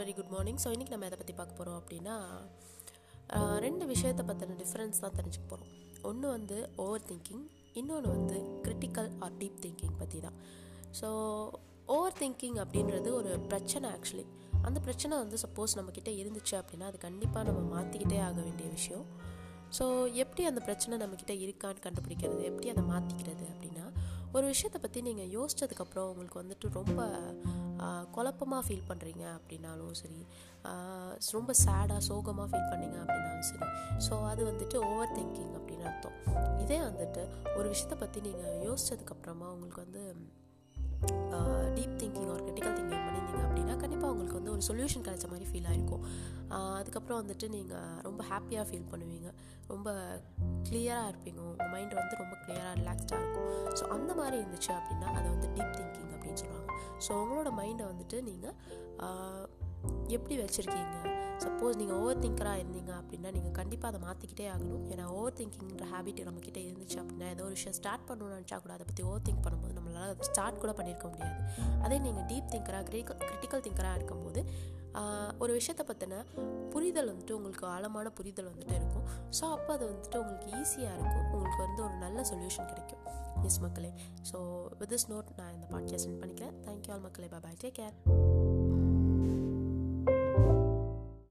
Very good morning. So இன்றைக்கி நம்ம எதை பற்றி பார்க்க போகிறோம் அப்படின்னா ரெண்டு விஷயத்தை பற்றின டிஃப்ரென்ஸ் தான் தெரிஞ்சுக்க போகிறோம் ஒன்று வந்து ஓவர் திங்கிங் இன்னொன்று வந்து கிரிட்டிக்கல் ஆர் டீப் திங்கிங் பற்றி தான். ஸோ ஓவர் திங்கிங் அப்படின்றது ஒரு பிரச்சனை ஆக்சுவலி அந்த பிரச்சனை வந்து சப்போஸ் நம்மக்கிட்ட இருந்துச்சு அப்படின்னா அது கண்டிப்பாக நம்ம மாற்றிக்கிட்டே ஆக வேண்டிய விஷயம். ஸோ எப்படி அந்த பிரச்சனை நம்மக்கிட்ட இருக்கான்னு கண்டுபிடிக்கிறது? எப்படி அதை மாற்றிக்கிறது அப்படின்னா ஒரு விஷயத்தை பற்றி நீங்கள் யோசித்ததுக்கப்புறம் உங்களுக்கு வந்துட்டு ரொம்ப குழப்பமாக ஃபீல் பண்ணுறீங்க அப்படின்னாலும் சரி ரொம்ப சேடாக சோகமாக ஃபீல் பண்ணீங்க அப்படின்னாலும் சரி. ஸோ அது வந்துட்டு ஓவர் திங்கிங் அப்படின்னு அர்த்தம். இதே வந்துட்டு ஒரு விஷயத்தை பற்றி நீங்கள் யோசிச்சதுக்கப்புறமா உங்களுக்கு வந்து டீப் திங்கிங் ஒரு கிரிட்டிக்கல் திங்கிங் பண்ணியிருந்தீங்க அப்படின்னா கண்டிப்பாக உங்களுக்கு வந்து ஒரு சொல்யூஷன் கிடைச்ச மாதிரி ஃபீல் ஆகிருக்கும் அதுக்கப்புறம் வந்துட்டு நீங்கள் ரொம்ப ஹாப்பியாக ஃபீல் பண்ணுவீங்க. ரொம்ப கிளியராக இருப்பீங்க. உங்கள் மைண்ட் வந்து ரொம்ப கிளியராக ரிலாக்ஸ்டாக இருக்கும். ஸோ அந்த மாதிரி இருந்துச்சு அப்படின்னா அதை வந்து ஸோ உங்களோட மைண்டை வந்துட்டு நீங்கள் எப்படி வச்சுருக்கீங்க? சப்போஸ் நீங்கள் ஓவர் திங்கராக இருந்தீங்க அப்படின்னா நீங்கள் கண்டிப்பாக அதை மாற்றிக்கிட்டே ஆகணும். ஏன்னா ஓவர் திங்கிங்கிற ஹேபிட் நம்மக்கிட்ட இருந்துச்சு அப்படின்னா ஏதோ ஒரு விஷயம் ஸ்டார்ட் பண்ணணும்னு நினச்சா கூட அதை பற்றி ஓவர் திங்க் பண்ணும்போது நம்மளால் அதை ஸ்டார்ட் கூட பண்ணியிருக்க முடியாது. அதே நீங்கள் டீப் திங்கராக கிரிட்டிக்கல் கிரிட்டிக்கல் திங்கராக இருக்கும்போது ஒரு விஷயத்தை பற்றின புரிதல் வந்துட்டு உங்களுக்கு ஆழமான புரிதல் வந்துட்டு இருக்கும். ஸோ அப்போ அது வந்துட்டு உங்களுக்கு ஈஸியாக இருக்கும். உங்களுக்கு வந்து ஒரு நல்ல சொல்யூஷன் கிடைக்கும். எஸ் மக்களே. ஸோ வித் திஸ் நோட் நான் இந்த பாட்காஸ்ட் சென்ட் பண்ணிக்கிறேன். தேங்க்யூ ஆல் மக்களே பாய் டேக் கேர்